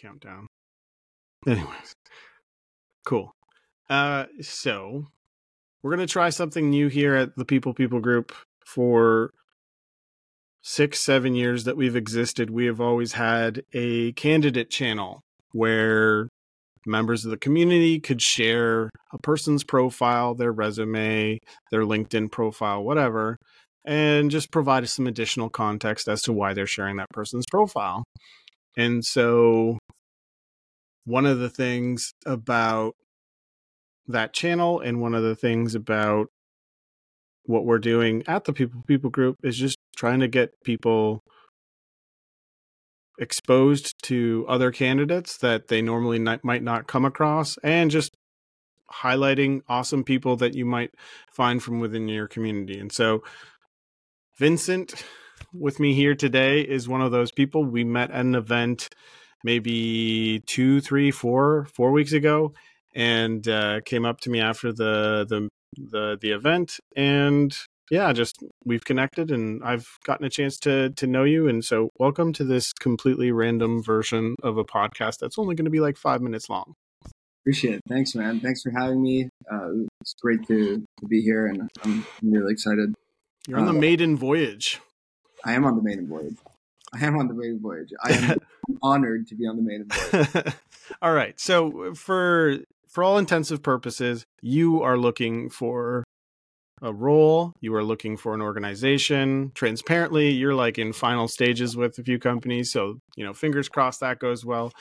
countdown. Anyways, cool. Uh, so we're gonna try something new here at the People People Group for six, seven years that we've existed. We have always had a candidate channel where members of the community could share a person's profile, their resume, their LinkedIn profile, whatever, and just provide some additional context as to why they're sharing that person's profile. And so, one of the things about that channel and one of the things about what we're doing at the people people group is just trying to get people exposed to other candidates that they normally not, might not come across and just highlighting awesome people that you might find from within your community. And so Vincent with me here today is one of those people we met at an event maybe two, three, four, four weeks ago, and uh, came up to me after the the the the event, and yeah, just we've connected, and I've gotten a chance to to know you, and so welcome to this completely random version of a podcast that's only going to be like five minutes long. Appreciate it. Thanks, man. Thanks for having me. Uh, it's great to, to be here, and I'm really excited. You're on the uh, maiden voyage. I am on the maiden voyage. I am on the maiden voyage. I am honored to be on the maiden voyage. all right. So for for all intensive purposes, you are looking for a role, you are looking for an organization. Transparently, you're like in final stages with a few companies, so you know, fingers crossed that goes well.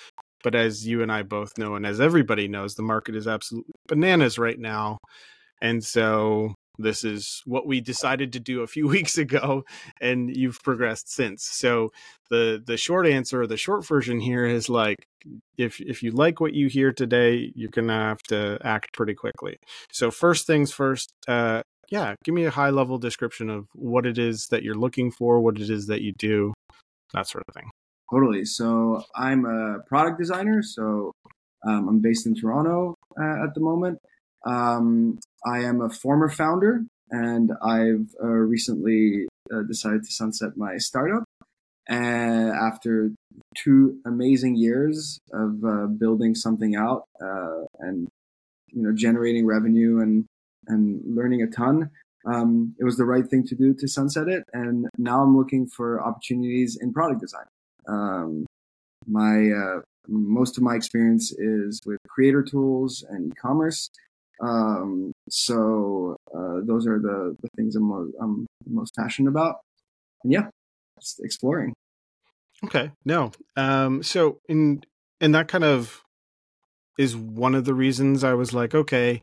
But as you and I both know, and as everybody knows, the market is absolutely bananas right now. And so this is what we decided to do a few weeks ago, and you've progressed since. So the the short answer, the short version here is like if if you like what you hear today, you're gonna have to act pretty quickly. So first things first, uh, yeah, give me a high level description of what it is that you're looking for, what it is that you do, that sort of thing. Totally. So I'm a product designer. So um, I'm based in Toronto uh, at the moment. Um, I am a former founder, and I've uh, recently uh, decided to sunset my startup. And after two amazing years of uh, building something out uh, and you know generating revenue and and learning a ton, um, it was the right thing to do to sunset it. And now I'm looking for opportunities in product design. Um, my uh, most of my experience is with creator tools and e-commerce um, so uh, those are the, the things I'm, mo- I'm most passionate about. And yeah, just exploring. Okay. No. Um, so in and that kind of is one of the reasons I was like, okay,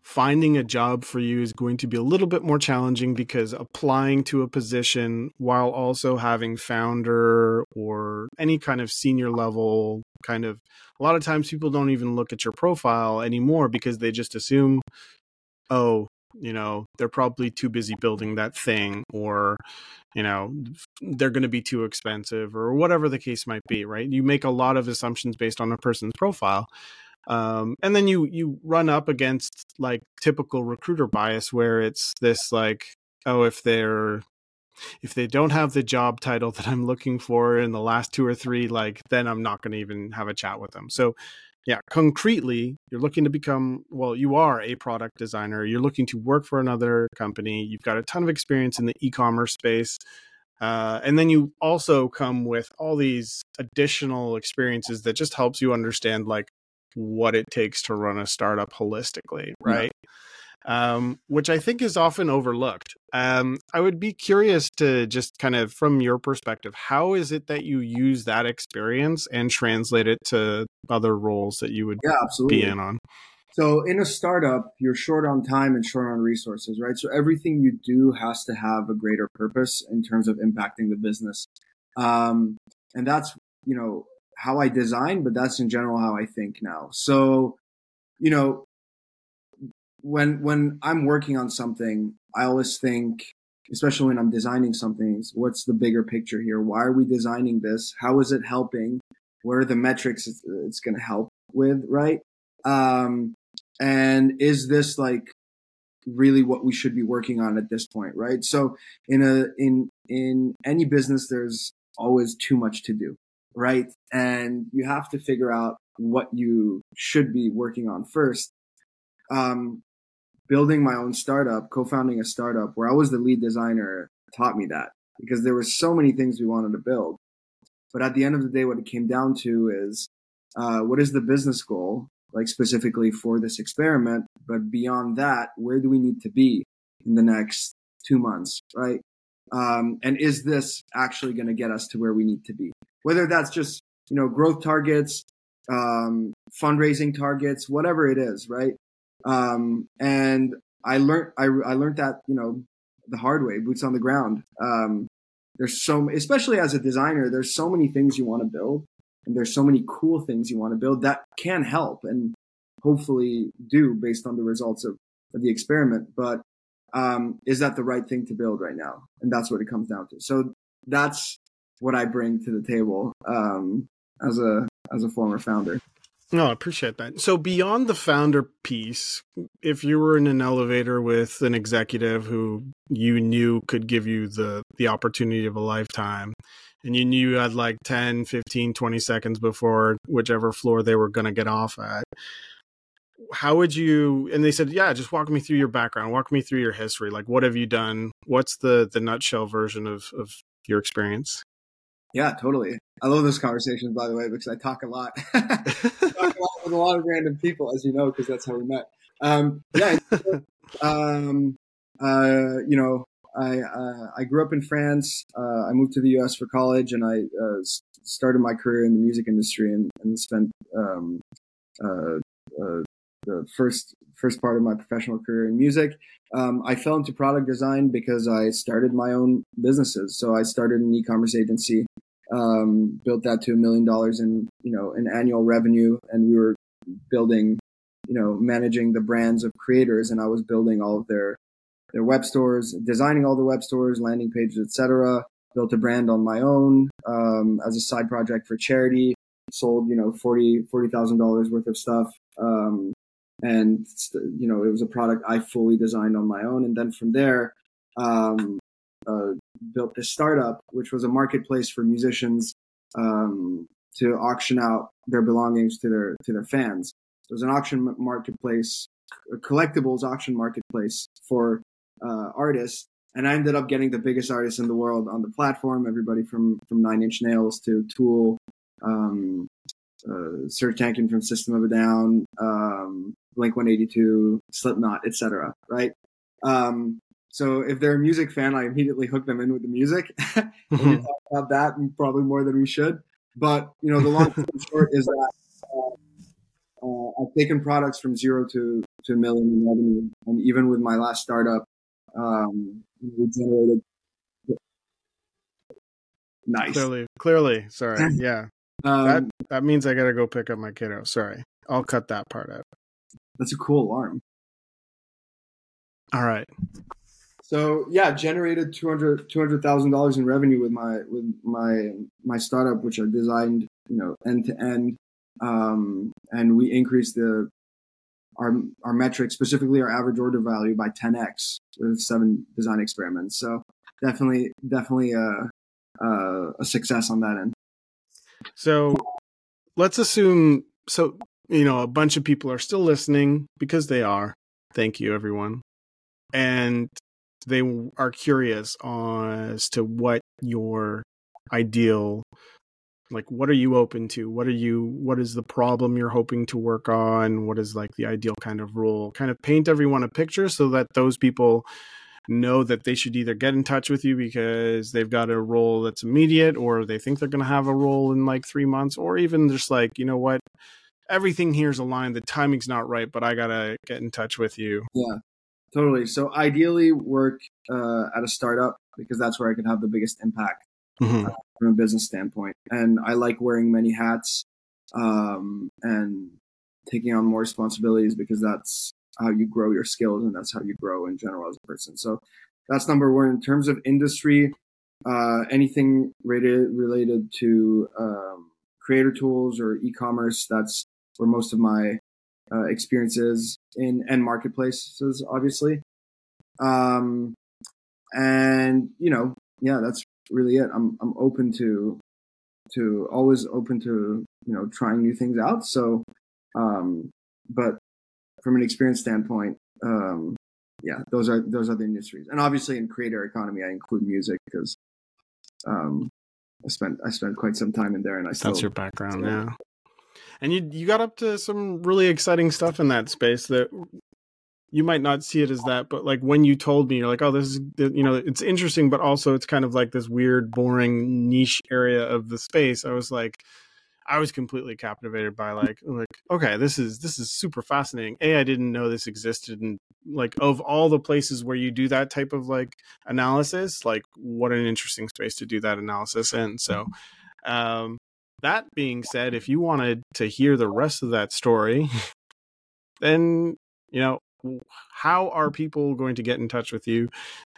finding a job for you is going to be a little bit more challenging because applying to a position while also having founder or any kind of senior level kind of a lot of times people don't even look at your profile anymore because they just assume oh you know they're probably too busy building that thing or you know they're going to be too expensive or whatever the case might be right? You make a lot of assumptions based on a person's profile um, and then you you run up against like typical recruiter bias where it's this like oh if they're if they don't have the job title that I'm looking for in the last two or three, like then I'm not going to even have a chat with them. So, yeah, concretely, you're looking to become well, you are a product designer. You're looking to work for another company. You've got a ton of experience in the e-commerce space. Uh, and then you also come with all these additional experiences that just helps you understand like what it takes to run a startup holistically, right? Yeah um, which I think is often overlooked. Um, I would be curious to just kind of, from your perspective, how is it that you use that experience and translate it to other roles that you would yeah, absolutely. be in on? So, in a startup, you're short on time and short on resources, right? So, everything you do has to have a greater purpose in terms of impacting the business. Um, and that's, you know, how I design, but that's in general how I think now. So, you know, when when I'm working on something, I always think, especially when I'm designing something, what's the bigger picture here? Why are we designing this? How is it helping? What are the metrics it's, it's going to help with, right? Um, and is this like really what we should be working on at this point, right? So in a in in any business, there's always too much to do, right? And you have to figure out what you should be working on first. Um, building my own startup, co-founding a startup where I was the lead designer taught me that because there were so many things we wanted to build. But at the end of the day, what it came down to is uh, what is the business goal, like specifically for this experiment? But beyond that, where do we need to be in the next two months, right? Um, and is this actually going to get us to where we need to be? Whether that's just you know growth targets, um, fundraising targets, whatever it is, right? Um, and I learned I, I learned that you know the hard way, boots on the ground. Um, there's so especially as a designer, there's so many things you want to build, and there's so many cool things you want to build that can help and hopefully do based on the results of, of the experiment. But um, is that the right thing to build right now? And that's what it comes down to. So that's what I bring to the table um, as a as a former founder. No, I appreciate that. So beyond the founder piece, if you were in an elevator with an executive who you knew could give you the the opportunity of a lifetime and you knew you had like 10, 15, 20 seconds before whichever floor they were going to get off at, how would you and they said yeah just walk me through your background. Walk me through your history. Like what have you done? What's the the nutshell version of of your experience? Yeah totally. I love those conversations by the way because i talk a lot, with a lot of random people as you know because that's how we met um, yeah um, uh, you know I uh, I grew up in France. Uh, I moved to the U.S. for college, and I uh, started my career in the music industry and, and spent um, uh, uh, the first first part of my professional career in music. Um, I fell into product design because I started my own businesses. So I started an e-commerce agency, um, built that to a million dollars in you know in annual revenue, and we were building, you know, managing the brands of creators, and I was building all of their their web stores, designing all the web stores, landing pages, etc. Built a brand on my own um, as a side project for charity. Sold you know forty forty thousand dollars worth of stuff. Um, and you know it was a product I fully designed on my own. And then from there, um, uh, built this startup, which was a marketplace for musicians um, to auction out their belongings to their to their fans. It was an auction marketplace, a collectibles auction marketplace for uh, artists. And I ended up getting the biggest artists in the world on the platform. Everybody from from Nine Inch Nails to Tool, um, uh, Serj Tankian from System of a Down, um, Blink 182, Slipknot, etc. Right. Um, so if they're a music fan, I immediately hook them in with the music. we talk about that probably more than we should. But you know, the long story short is that uh, uh, I've taken products from zero to to a million in revenue, and even with my last startup, um, we generated. Nice. Clearly, clearly. Sorry. Yeah. Um, that that means I gotta go pick up my kiddo. Sorry, I'll cut that part out. That's a cool alarm. All right. So yeah, generated two hundred two hundred thousand dollars in revenue with my with my my startup, which I designed, you know, end to end, um, and we increased the our our metrics, specifically our average order value, by ten x with seven design experiments. So definitely, definitely a a, a success on that end. So let's assume so you know a bunch of people are still listening because they are. Thank you, everyone, and they are curious as to what your ideal like what are you open to? What are you what is the problem you're hoping to work on? What is like the ideal kind of role kind of paint everyone a picture so that those people know that they should either get in touch with you because they've got a role that's immediate or they think they're going to have a role in like three months or even just like you know what? Everything here's aligned. The timing's not right but i gotta get in touch with you. Yeah totally so ideally work uh, at a startup because that's where i can have the biggest impact mm-hmm. uh, from a business standpoint and i like wearing many hats um, and taking on more responsibilities because that's how you grow your skills and that's how you grow in general as a person. So that's number one. In terms of industry, uh, anything related related to um, creator tools or e-commerce, that's where most of my uh, experiences in and marketplaces, obviously. Um, and you know, yeah, that's really it. I'm I'm open to to always open to you know trying new things out. So, um, but from an experience standpoint, um, yeah, those are those are the industries, and obviously in creator economy, I include music because um, I spent I spent quite some time in there, and I still, that's your background, yeah. And you you got up to some really exciting stuff in that space that you might not see it as that, but like when you told me, you're like, oh, this is you know, it's interesting, but also it's kind of like this weird, boring niche area of the space. I was like, I was completely captivated by like like okay, this is this is super fascinating. A, I didn't know this existed, and like of all the places where you do that type of like analysis, like what an interesting space to do that analysis in. So, um, that being said, if you wanted to hear the rest of that story, then you know how are people going to get in touch with you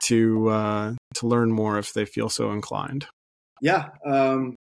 to uh, to learn more if they feel so inclined? Yeah, um,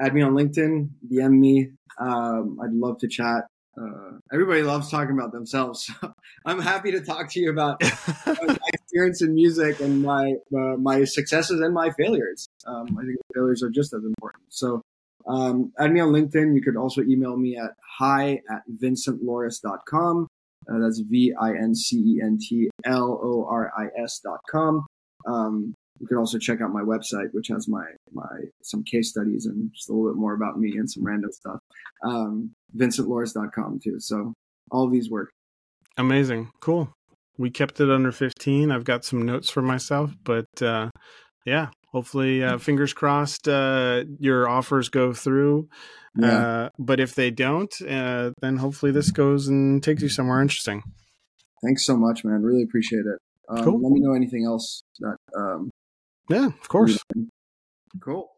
add me on LinkedIn, DM me. Um, I'd love to chat. Uh, everybody loves talking about themselves. So I'm happy to talk to you about my experience in music and my uh, my successes and my failures. Um, I think failures are just as important. So um, add me on LinkedIn. You could also email me at hi at vincentloris.com. Uh, that's V I N C E N T L O R I S dot com. Um, you can also check out my website, which has my my some case studies and just a little bit more about me and some random stuff. Um, VincentLoris.com too. So all these work. Amazing, cool. We kept it under fifteen. I've got some notes for myself, but uh, yeah, hopefully, uh, fingers crossed, uh, your offers go through. Yeah. Uh, but if they don't, uh, then hopefully this goes and takes you somewhere interesting. Thanks so much, man. Really appreciate it. Um, cool. Let me know anything else that um, yeah, of course. Cool.